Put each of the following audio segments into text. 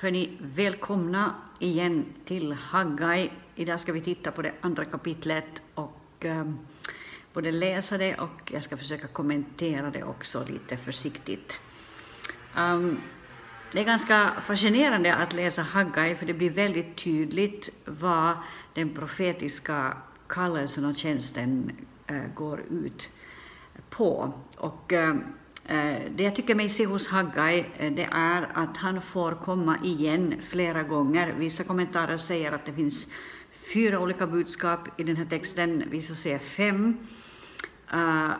Hörni, välkomna igen till Haggai. Idag ska vi titta på det andra kapitlet och um, både läsa det och jag ska försöka kommentera det också lite försiktigt. Um, det är ganska fascinerande att läsa Haggai för det blir väldigt tydligt vad den profetiska kallelsen och tjänsten uh, går ut på. Och, um, Eh, det jag tycker mig se hos Haggai eh, det är att han får komma igen flera gånger. Vissa kommentarer säger att det finns fyra olika budskap i den här texten, vissa säger fem. Eh,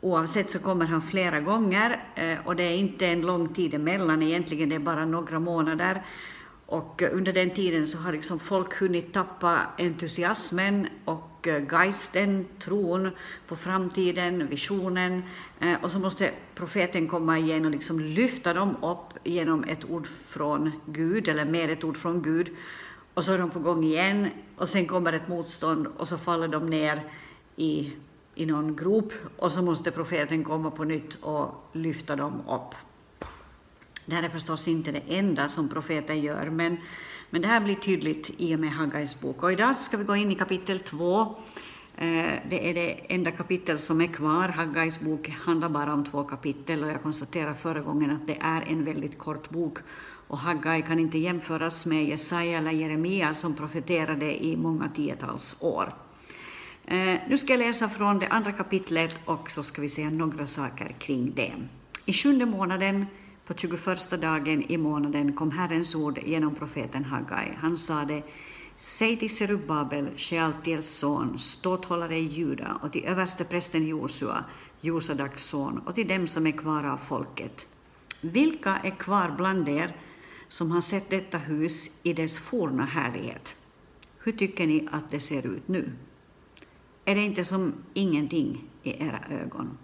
oavsett så kommer han flera gånger och det är inte en lång tid emellan egentligen, det är bara några månader. Och under den tiden så har liksom folk hunnit tappa entusiasmen och eh, geisten, tron på framtiden, visionen. Eh, och så måste profeten komma igen och liksom lyfta dem upp genom ett ord från Gud, eller med ett ord från Gud. Och så är de på gång igen, och sen kommer ett motstånd och så faller de ner i, i någon grop och så måste profeten komma på nytt och lyfta dem upp. Det här är förstås inte det enda som profeten gör, men, men det här blir tydligt i och med Haggais bok. Och idag ska vi gå in i kapitel 2. Eh, det är det enda kapitel som är kvar. Haggais bok handlar bara om två kapitel och jag konstaterade förra gången att det är en väldigt kort bok. Och Haggai kan inte jämföras med Jesaja eller Jeremia som profeterade i många tiotals år. Eh, nu ska jag läsa från det andra kapitlet och så ska vi säga några saker kring det. I sjunde månaden på 21 dagen i månaden kom Herrens ord genom profeten Hagai. Han sade Säg till Serubabel, Shealtiels son, ståthållare i Juda, och till översteprästen Josua, Josadaks son, och till dem som är kvar av folket. Vilka är kvar bland er som har sett detta hus i dess forna härlighet? Hur tycker ni att det ser ut nu? Är det inte som ingenting i era ögon?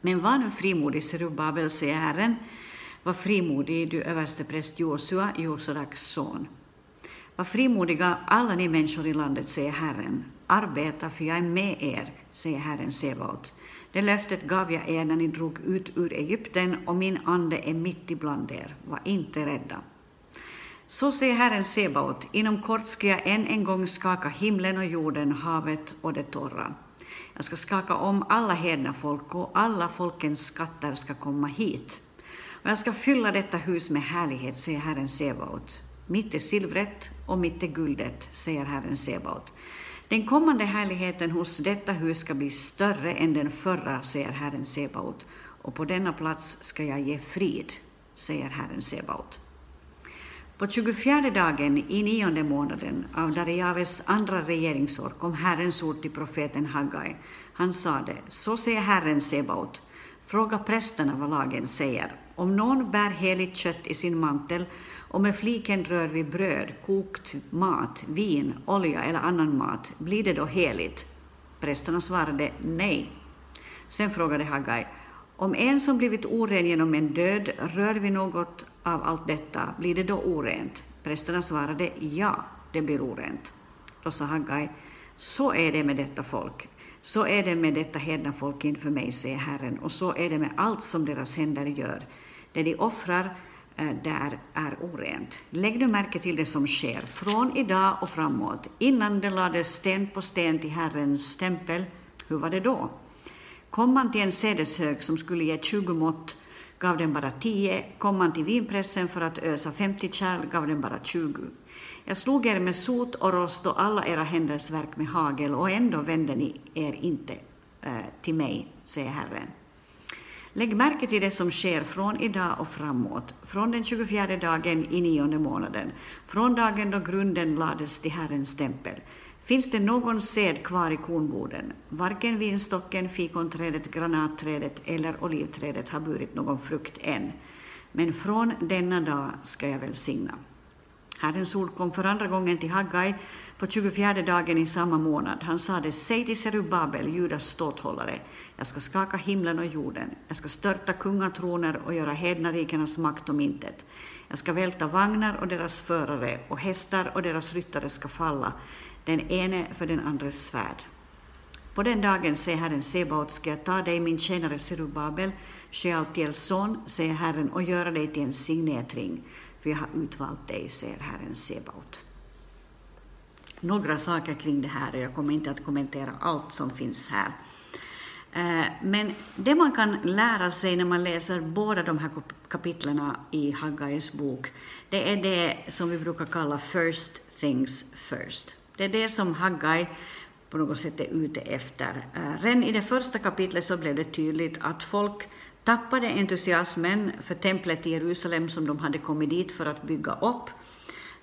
Men var nu frimodig, Serubabel, säger Herren. Var frimodig, du överstepräst Josua, Josadaks son. Var frimodiga, alla ni människor i landet, säger Herren. Arbeta, för jag är med er, säger Herren Sebaot. Det löftet gav jag er när ni drog ut ur Egypten, och min ande är mitt ibland er. Var inte rädda. Så säger Herren Sebaot, inom kort ska jag än en gång skaka himlen och jorden, havet och det torra. Jag ska skaka om alla hedna folk och alla folkens skatter ska komma hit. Och jag ska fylla detta hus med härlighet, säger Herren Sebaot. Mitt är silvret och mitt är guldet, säger Herren Sebaot. Den kommande härligheten hos detta hus ska bli större än den förra, säger Herren Sebaot, och på denna plats ska jag ge frid, säger Herren Sebaot. På 24 dagen i nionde månaden av Darijaves andra regeringsår kom Herrens ord till profeten Haggai. Han sade, så säger Herren Sebaot, fråga prästerna vad lagen säger. Om någon bär heligt kött i sin mantel och med fliken rör vid bröd, kokt mat, vin, olja eller annan mat, blir det då heligt? Prästerna svarade nej. Sen frågade Haggai, om en som blivit oren genom en död rör vid något av allt detta, blir det då orent? Prästerna svarade ja, det blir orent. Då sa Haggai, så är det med detta folk. Så är det med detta hedna folk inför mig, säger Herren, och så är det med allt som deras händer gör. Det de offrar eh, där är orent. Lägg nu märke till det som sker från idag och framåt. Innan det lades sten på sten till Herrens tempel, hur var det då? Kom man till en sädeshög som skulle ge 20 mått gav den bara 10. Kom man till vinpressen för att ösa 50 kärl gav den bara 20. Jag slog er med sot och rost och alla era händers verk med hagel och ändå vände ni er inte eh, till mig, säger Herren. Lägg märke till det som sker från idag och framåt, från den 24 dagen i nionde månaden, från dagen då grunden lades till Herrens tempel. Finns det någon sed kvar i kornboden? Varken vinstocken, fikonträdet, granatträdet eller olivträdet har burit någon frukt än. Men från denna dag ska jag välsigna. Herrens ord kom för andra gången till Haggai på 24 dagen i samma månad. Han sade, säg till Serubabel, Judas ståthållare, jag ska skaka himlen och jorden, jag ska störta kungatroner och göra hednarikernas makt om intet. Jag ska välta vagnar och deras förare, och hästar och deras ryttare ska falla den ene för den andres svärd. På den dagen, säger Herren Sebaot, ska jag ta dig, min tjänare Serubabel, Shealtiels son, säger Herren, och göra dig till en signetring. för jag har utvalt dig, säger Herren Sebaot. Några saker kring det här, och jag kommer inte att kommentera allt som finns här. Eh, men det man kan lära sig när man läser båda de här kapitlen i Haggais bok, det är det som vi brukar kalla first things first. Det är det som Haggai på något sätt är ute efter. Eh, redan i det första kapitlet så blev det tydligt att folk tappade entusiasmen för templet i Jerusalem som de hade kommit dit för att bygga upp.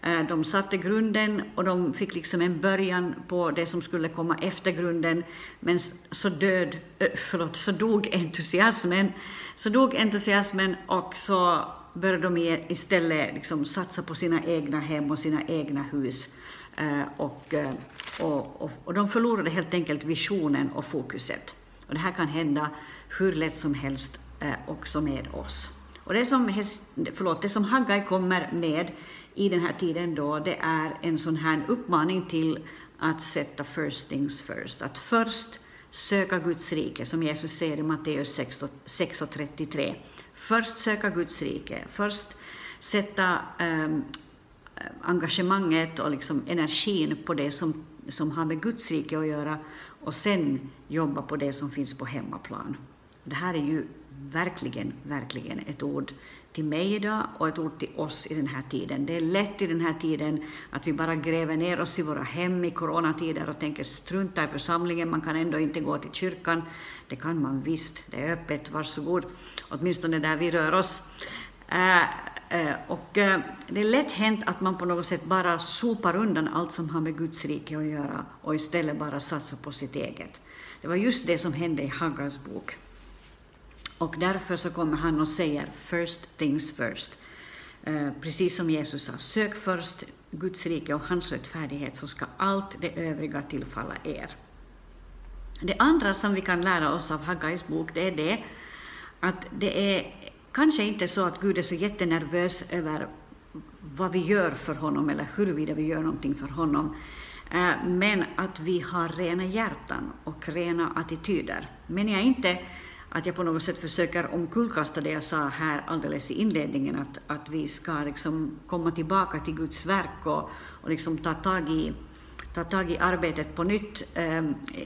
Eh, de satte grunden och de fick liksom en början på det som skulle komma efter grunden, men så, död, eh, förlåt, så dog entusiasmen. Så dog entusiasmen och så började de istället liksom satsa på sina egna hem och sina egna hus. Eh, och, eh, och, och, och de förlorade helt enkelt visionen och fokuset. Och det här kan hända hur lätt som helst eh, också med oss. Och det som, förlåt, det som Haggai kommer med i den här tiden då, det är en sån här uppmaning till att sätta first things first. Att först söka Guds rike, som Jesus säger i Matteus 6.33. Först söka Guds rike, först sätta um, Eh, engagemanget och liksom energin på det som, som har med Guds rike att göra och sen jobba på det som finns på hemmaplan. Det här är ju verkligen, verkligen ett ord till mig idag och ett ord till oss i den här tiden. Det är lätt i den här tiden att vi bara gräver ner oss i våra hem i coronatider och tänker strunta i församlingen, man kan ändå inte gå till kyrkan. Det kan man visst, det är öppet, varsågod, åtminstone där vi rör oss. Eh, eh, och eh, det är lätt hänt att man på något sätt bara sopar undan allt som har med Guds rike att göra och istället bara satsar på sitt eget. Det var just det som hände i Haggars bok. Och därför så kommer han och säger first things first. Precis som Jesus sa, sök först Guds rike och hans rättfärdighet så ska allt det övriga tillfalla er. Det andra som vi kan lära oss av Haggais bok, det är det att det är kanske inte så att Gud är så jättenervös över vad vi gör för honom eller huruvida vi gör någonting för honom, eh, men att vi har rena hjärtan och rena attityder. Men jag inte att jag på något sätt försöker omkullkasta det jag sa här alldeles i inledningen, att, att vi ska liksom komma tillbaka till Guds verk och, och liksom ta, tag i, ta tag i arbetet på nytt. Eh,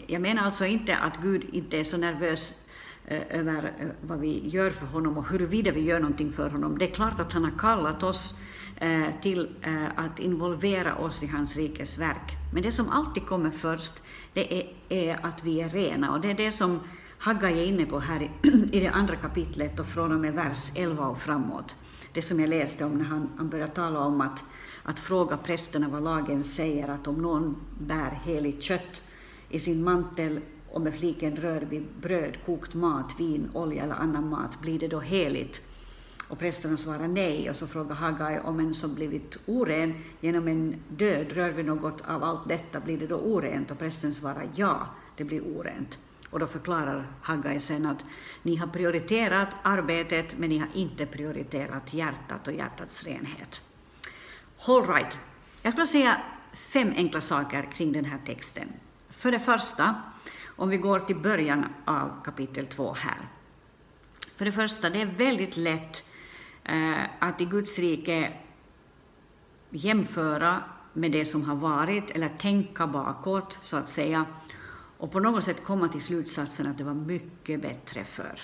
jag menar alltså inte att Gud inte är så nervös Eh, över eh, vad vi gör för honom och huruvida vi gör någonting för honom. Det är klart att han har kallat oss eh, till att involvera oss i hans rikes verk. Men det som alltid kommer först, det är, att vi är rena och det är det som Haggai är inne på här i det andra kapitlet och från och med vers 11 och framåt. Det som jag läste om när han, han började tala om att, att fråga prästerna vad lagen säger, att om någon bär heligt kött i sin mantel och med fliken rör vid bröd, kokt mat, vin, olja eller annan mat, blir det då heligt? Och prästerna svarar nej, och så frågar Hagai om en som blivit oren genom en död, rör vid något av allt detta, blir det då orent? Och prästen svarar ja, det blir orent. Och då förklarar Haggai sen att ni har prioriterat arbetet, men ni har inte prioriterat hjärtat och hjärtats renhet. All right. Jag skulle säga fem enkla saker kring den här texten. För det första, om vi går till början av kapitel 2 här. För det första, det är väldigt lätt eh, att i Guds rike jämföra med det som har varit, eller tänka bakåt, så att säga, och på något sätt komma till slutsatsen att det var mycket bättre förr.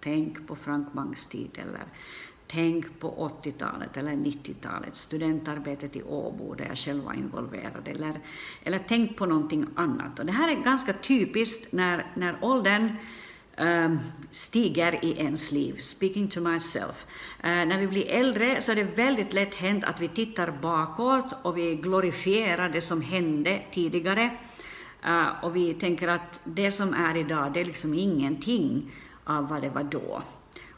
Tänk på Frank Mangs tid, eller tänk på 80-talet eller 90-talet, studentarbetet i Åbo där jag själv var involverad, eller, eller tänk på någonting annat. Och det här är ganska typiskt när, när åldern um, stiger i ens liv, speaking to myself. Uh, när vi blir äldre så är det väldigt lätt hänt att vi tittar bakåt och vi glorifierar det som hände tidigare Uh, och vi tänker att det som är idag, det är liksom ingenting av vad det var då.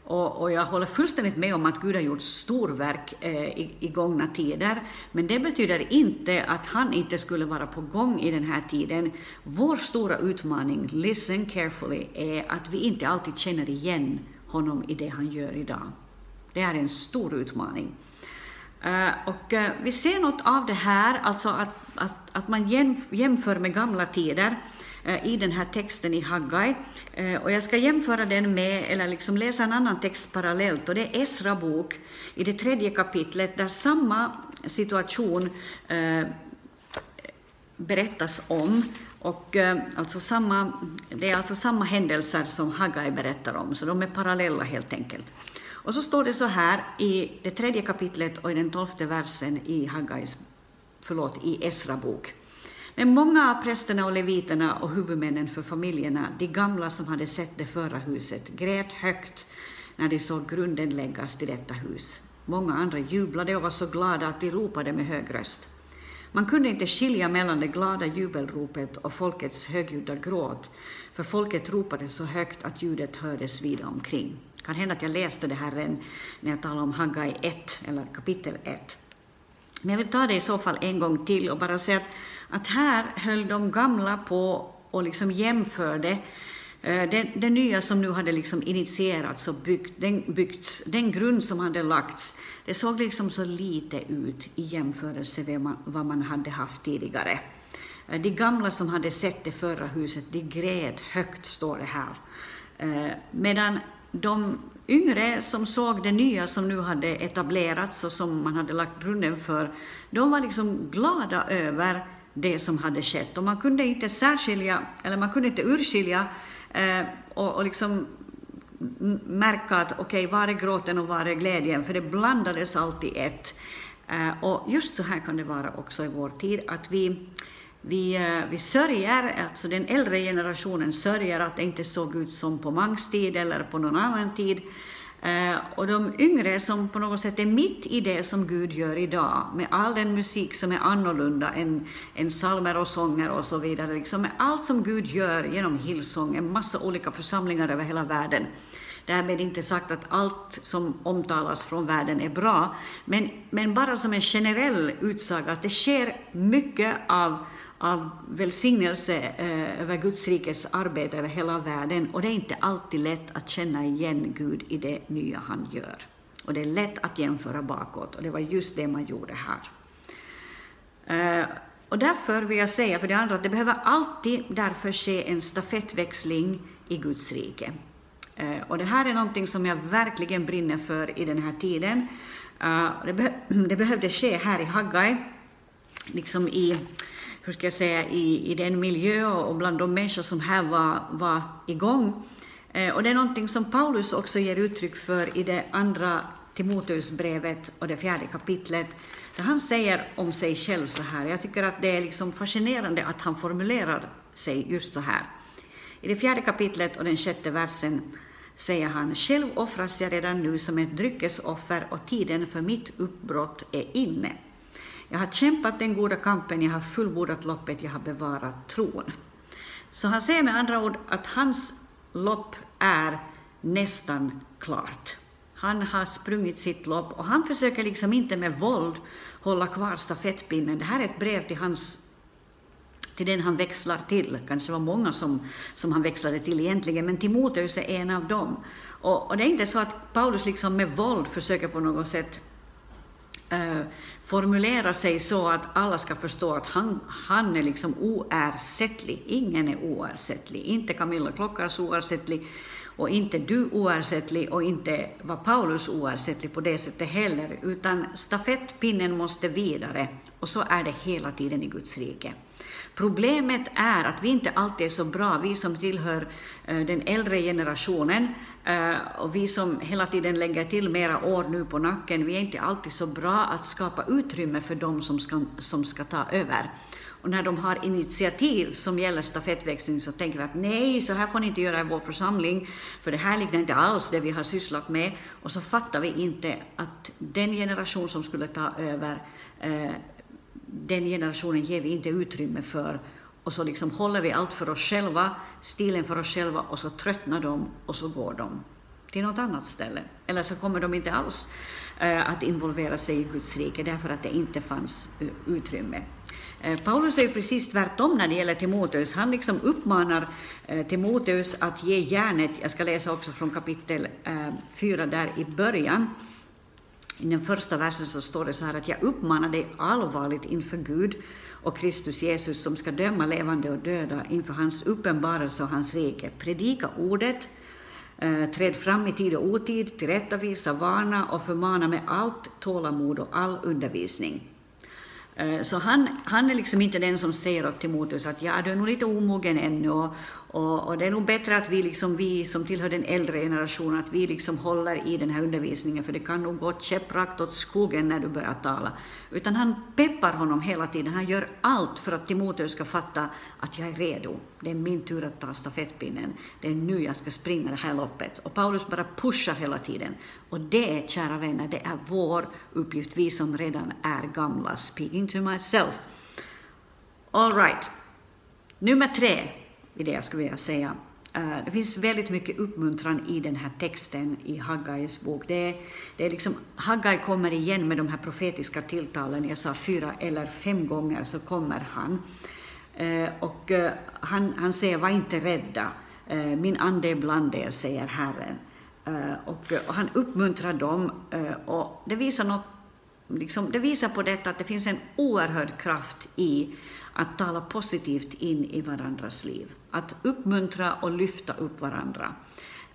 Och, och jag håller fullständigt med om att Gud har gjort storverk eh, i, i gångna tider, men det betyder inte att han inte skulle vara på gång i den här tiden. Vår stora utmaning, listen carefully, är att vi inte alltid känner igen honom i det han gör idag. Det är en stor utmaning. Eh, och eh, vi ser något av det här, alltså att, att, att man jämför med gamla tider eh, Eh, i den här texten i Haggai. Eh, och jag ska jämföra den med, eller liksom läsa en annan text parallellt, och det är Esra bok i det tredje kapitlet, där samma situation eh, berättas om. Och, alltså samma, det är alltså samma händelser som Haggai berättar om, så de är parallella helt enkelt. Och så står det så här i det tredje kapitlet och i den tolfte versen i Haggais, förlåt, i Esra bok. Men många av prästerna och leviterna och huvudmännen för familjerna, de gamla som hade sett det förra huset, grät högt när de såg grunden läggas till detta hus. Många andra jublade och var så glada att de ropade med hög röst. Man kunde inte skilja mellan det glada jubelropet och folkets högljudda gråt, för folket ropade så högt att ljudet hördes vida omkring kan hända att jag läste det här redan när jag talade om Haggai 1, eller kapitel 1. Men jag vill ta det i så fall en gång till och bara säga att, att här höll de gamla på och liksom jämförde eh, det, det, nya som nu hade liksom initierats och byggt, den, byggts, den grund som hade lagts, det såg liksom så lite ut i jämförelse med vad man hade haft tidigare. Eh, de gamla som hade sett det förra huset, de grät högt, står det här. Eh, medan de yngre som såg det nya som nu hade etablerats och som man hade lagt grunden för, de var liksom glada över det som hade skett. Och man kunde inte särskilja, eller man kunde inte urskilja eh, och, och liksom märka att okej, okay, var är gråten och var är glädjen? För det blandades alltid ett. Eh, och just så här kan det vara också i vår tid, att vi vi, eh, vi sörjer, alltså den äldre generationen sörjer att det inte såg ut som på Mangs tid eller på någon annan tid. Eh, och de yngre som på något sätt är mitt i det som Gud gör idag, med all den musik som är annorlunda än, än salmer och sånger och så vidare, liksom med allt som Gud gör genom Hillsong, en massa olika församlingar över hela världen. Därmed inte sagt att allt som omtalas från världen är bra, men, men bara som en generell utsaga att det sker mycket av av välsignelse eh, över Guds rikes arbete över hela världen och det är inte alltid lätt att känna igen Gud i det nya han gör. Och det är lätt att jämföra bakåt och det var just det man gjorde här. Eh, och därför vill jag säga för det andra att det behöver alltid därför ske en stafettväxling i Guds rike. Eh, och det här är någonting som jag verkligen brinner för i den här tiden. Eh, det behövde ske här i Haggai, liksom i hur ska jag säga, i, i den miljö och bland de människor som här var, var igång. Eh, och det är någonting som Paulus också ger uttryck för i det andra Timoteusbrevet och det fjärde kapitlet, där han säger om sig själv så här. Jag tycker att det är liksom fascinerande att han formulerar sig just så här. I det fjärde kapitlet och den sjätte versen säger han, själv offras jag redan nu som ett dryckesoffer och tiden för mitt uppbrott är inne. Jag har kämpat den goda kampen, jag har fullbordat loppet, jag har bevarat tron. Så han säger med andra ord att hans lopp är nästan klart. Han har sprungit sitt lopp och han försöker liksom inte med våld hålla kvar stafettpinnen. Det här är ett brev till hans till den han växlar till. Kanske var många som, som han växlade till egentligen, men Timoteus är en av dem. Och, och, det är inte så att Paulus liksom med våld försöker på något sätt Eh, formulera sig så att alla ska förstå att han, han är liksom oersättlig. Ingen är oersättlig. Inte Camilla Klockars oersättlig och inte du oersättlig och inte var Paulus oersättlig på det sättet heller, utan stafettpinnen måste vidare och så är det hela tiden i Guds rike. Problemet är att vi inte alltid är så bra, vi som tillhör eh, den äldre generationen eh, och vi som hela tiden lägger till mera år nu på nacken, vi är inte alltid så bra att skapa utrymme för dem som ska, som ska ta över. Och när de har initiativ som gäller stafettväxling så tänker vi att nej, så här får ni inte göra i vår församling, för det här liknar inte alls det vi har sysslat med. Och så fattar vi inte att den generation som skulle ta över eh, den generationen ger vi inte utrymme för och så liksom håller vi allt för oss själva, stilen för oss själva och så tröttnar de och så går de till något annat ställe. Eller så kommer de inte alls eh, att involvera sig i Guds rike därför att det inte fanns eh, utrymme. Eh, Paulus är ju precis tvärtom när det gäller Timoteus. Han liksom uppmanar eh, Timoteus att ge järnet, jag ska läsa också från kapitel eh, 4 där i början, i den första versen så står det så här att jag uppmanar dig allvarligt inför Gud och Kristus Jesus som ska döma levande och döda inför hans uppenbarelse och hans rike. Predika ordet, eh, träd fram i tid och otid, tillrättavisa, varna och förmana med allt tålamod och all undervisning. Eh, så han, han är liksom inte den som säger åt Timoteus att ja, du är nog lite omogen ännu och, och, och, det är nog bättre att vi, liksom, vi som tillhör den äldre generationen, att vi liksom håller i den här undervisningen, för det kan nog gå käpprakt åt skogen när du börjar tala. Utan han peppar honom hela tiden, han gör allt för att Timoteus ska fatta att jag är redo. Det är min tur att ta stafettpinnen. Det är nu jag ska springa det här loppet. Och Paulus bara pushar hela tiden. Och det, kära vänner, det är vår uppgift, vi som redan är gamla. Speaking to myself. All right. Nummer tre i det jag skulle vilja säga. Eh, det finns väldigt mycket uppmuntran i den här texten i Haggais bok. Det är, det är liksom, Haggai kommer igen med de här profetiska tilltalen. Jag sa fyra eller fem gånger så kommer han. Eh, och eh, han, han säger, var inte rädda. min ande är bland er, säger Herren. Och, och, han uppmuntrar dem och det visar något Liksom, det visar på detta att det finns en oerhörd kraft i att tala positivt in i varandras liv. Att uppmuntra och lyfta upp varandra.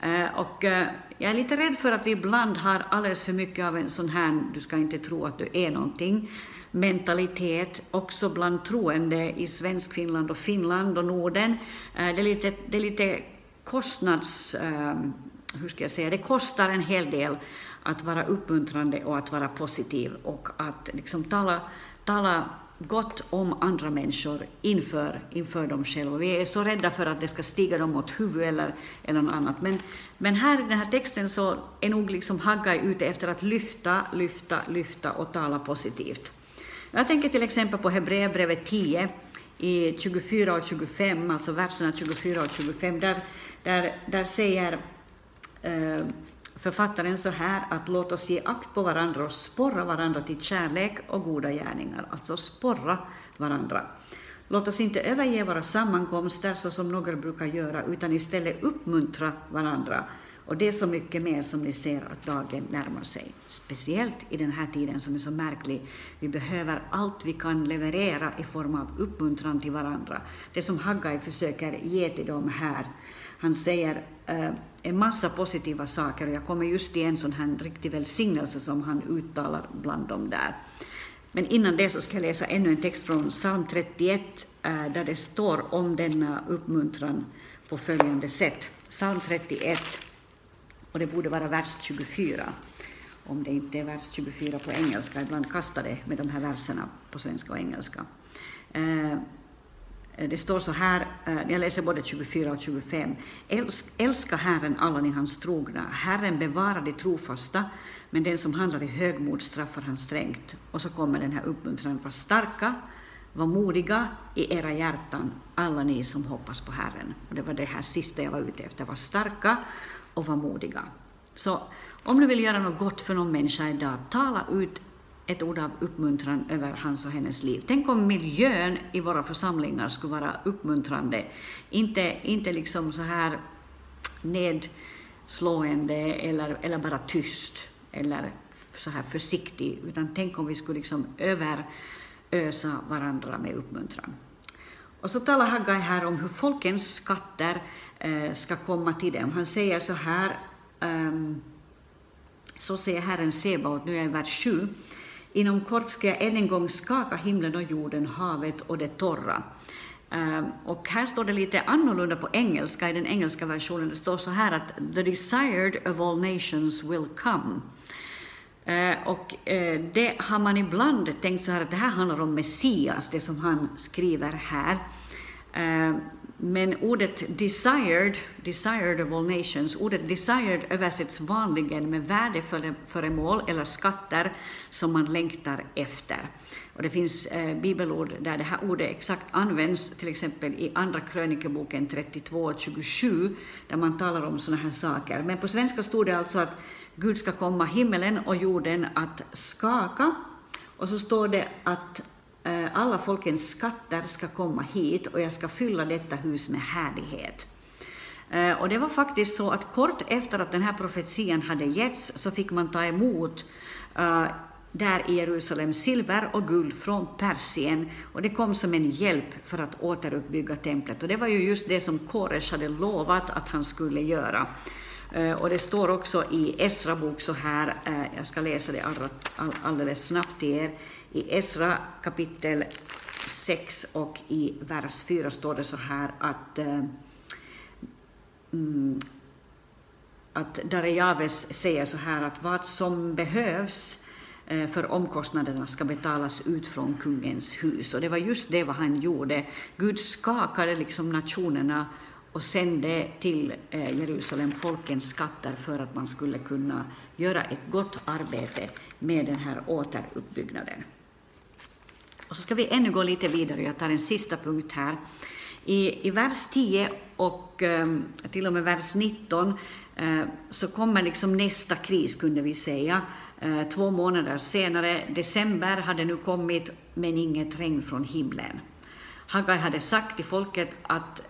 Eh, och eh, jag är lite rädd för att vi ibland har alldeles för mycket av en sån här, du ska inte tro att du är någonting, mentalitet också bland troende i svensk Finland och Finland och Norden. Eh, det är lite, det är lite kostnads... Hur ska jag säga? Det kostar en hel del att vara uppmuntrande och att vara positiv och att liksom tala, tala gott om andra människor inför, inför dem själva. Vi är så rädda för att det ska stiga dem åt huvudet eller, eller något annat. Men, men här i den här texten så är nog liksom Haggai ute efter att lyfta, lyfta, lyfta och tala positivt. Jag tänker till exempel på Hebreerbrevet 10 i 24 och 25, alltså verserna 24 och 25. Där, där, där säger eh, författaren så här att låt oss ge akt på varandra och sporra varandra till kärlek och goda gärningar, alltså sporra varandra. Låt oss inte överge våra sammankomster så som några brukar göra, utan istället uppmuntra varandra. Och det är så mycket mer som ni ser att dagen närmar sig. Speciellt i den här tiden som är så märklig. Vi behöver allt vi kan leverera i form av uppmuntran till varandra. Det som Haggai försöker ge till dem här. Han säger eh, en massa positiva saker och jag kommer just till en sån här riktig välsignelse som han uttalar bland dem där. Men innan det så ska jag läsa ännu en text från psalm 31 eh, där det står om denna uppmuntran på följande sätt. Psalm 31, och det borde vara vers 24, om det inte är vers 24 på engelska. Ibland kastar det med de här verserna på svenska och engelska. Eh, Eh, det står så här, eh, jag läser både 24 och 25. älska Herren alla ni hans trogna. Herren bevarar de trofasta, men den som handlar i högmod straffar han strängt. Och så kommer den här uppmuntran, var starka, var modiga i era hjärtan, alla ni som hoppas på Herren. Och det var det här sista jag var ute efter, var starka och var modiga. Så om du vill göra något gott för någon människa idag, tala ut ett ord av uppmuntran över hans och hennes liv. Tänk om miljön i våra församlingar skulle vara uppmuntrande, inte, inte liksom så här nedslående eller, eller bara tyst eller så här försiktig, utan tänk om vi skulle liksom överösa varandra med uppmuntran. Och så talar Haggai här om hur folkens skatter eh, ska komma till dem. Han säger så här, um, så säger Herren Sebaot, nu är jag i vers 7, Inom kort ska jag än en gång skaka himlen och jorden, havet och det torra. Ehm, och här står det lite annorlunda på engelska, i den engelska versionen. Det står så här att the desired of all nations will come. Ehm, och eh, det har man ibland tänkt så här att det här handlar om Messias, det som han skriver här. Ehm, men ordet desired, desired of all nations, ordet desired översätts vanligen med värdeföremål eller skatter som man längtar efter. Och det finns eh, bibelord där det här ordet exakt används, till exempel i Andra krönikeboken 32 och 27, där man talar om sådana här saker. Men på svenska stod det alltså att Gud ska komma himmelen och jorden att skaka, och så står det att Eh, alla folkens skatter ska komma hit och jag ska fylla detta hus med härlighet. Eh, och det var faktiskt så att kort efter att den här profetian hade getts så fick man ta emot eh, där i Jerusalem silver och guld från Persien och det kom som en hjälp för att återuppbygga templet. Och det var ju just det som Koresh hade lovat att han skulle göra. Eh, och det står också i Esra bok så här, eh, jag ska läsa det alldeles snabbt till er, i Esra kapitel 6 och i vers 4 står det så här att eh, mm, att Darejaves säger så här att vad som behövs för omkostnaderna ska betalas ut från kungens hus. Och det var just det vad han gjorde. Gud skakade liksom nationerna och sände till eh, Jerusalem folkens skatter för att man skulle kunna göra ett gott arbete med den här återuppbyggnaden. Och så ska vi ännu gå lite vidare, jag tar en sista punkt här. I, i vers 10 och ehm, till och med vers 19 eh, så kommer liksom nästa kris, kunde vi säga. Eh, två månader senare, december, hade nu kommit, men inget regn från himlen. Haggai hade sagt till folket att,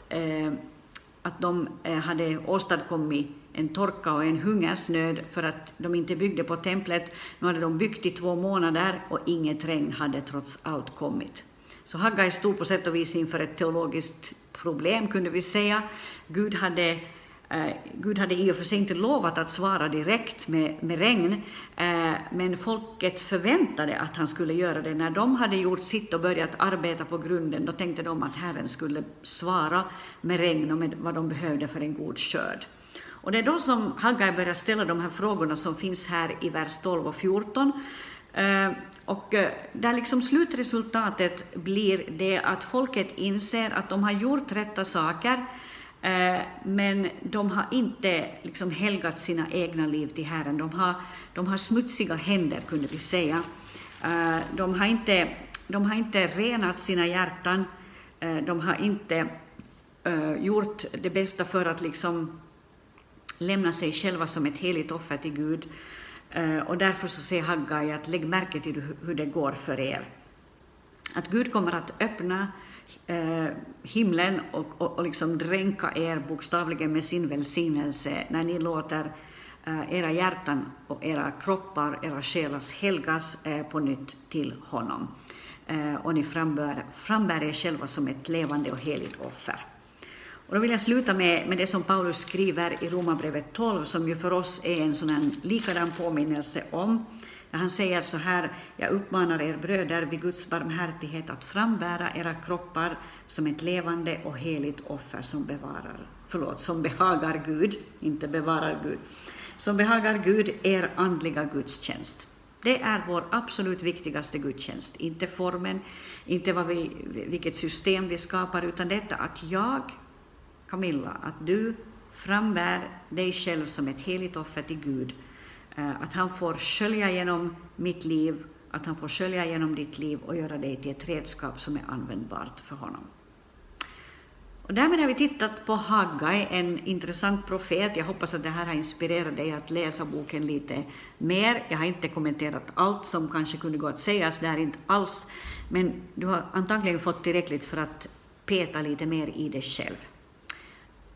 att de eh, hade åstadkommit en torka och en hungersnöd för att de inte byggde på templet. Nu hade de byggt i två månader och inget regn hade trots allt kommit. Så Haggai stod på sätt och vis inför ett teologiskt problem, kunde vi säga. Gud hade, Eh, Gud hade i och för sig inte lovat att svara direkt med, med regn, eh, men folket förväntade att han skulle göra det. När de hade gjort sitt och börjat arbeta på grunden, då tänkte de att Herren skulle svara med regn och med vad de behövde för en god skörd. Och det är då som Haggai börjar ställa de här frågorna som finns här i vers 12 och 14. Eh, och där liksom slutresultatet blir det att folket inser att de har gjort rätta saker, Eh, men de har inte liksom helgat sina egna liv till Herren. De har, de har smutsiga händer, kunde vi säga. Eh, de har inte, de har inte renat sina hjärtan, eh, de har inte gjort det bästa för att liksom lämna sig själva som ett heligt offer till Gud. Och därför så säger Haggai att lägg märke till hur det går för er. Att Gud kommer att öppna eh, himlen och, och, och liksom dränka er bokstavligen med sin välsignelse när ni låter eh, era hjärtan och era kroppar, era själar helgas eh, på nytt till honom. Eh, och ni frambär, frambär er själva som ett levande och heligt offer. Och då vill jag sluta med, med det som Paulus skriver i Romarbrevet 12, som ju för oss är en sådan likadan påminnelse om. Han säger så här, jag uppmanar er bröder vid Guds barmhärtighet att frambära era kroppar som ett levande och heligt offer som bevarar, förlåt, som behagar Gud, inte bevarar Gud, som behagar Gud er andliga gudstjänst. Det är vår absolut viktigaste gudstjänst, inte formen, inte vad vi, vilket system vi skapar, utan detta att jag Camilla, att du frambär dig själv som ett heligt offer till Gud, Eh, att han får skölja genom mitt liv, att han får skölja genom ditt liv och göra dig till ett redskap som är användbart för honom. Och därmed har vi tittat på Haggai, en intressant profet. Jag hoppas att det här har inspirerat dig att läsa boken lite mer. Jag har inte kommenterat allt som kanske kunde gå att sägas där, inte alls, men du har antagligen fått tillräckligt för att peta lite mer i dig själv.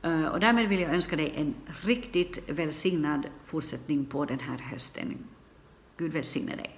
Eh, och därmed vill jag önska dig en riktigt välsignad fortsättning på den här hösten. Gud välsigne dig.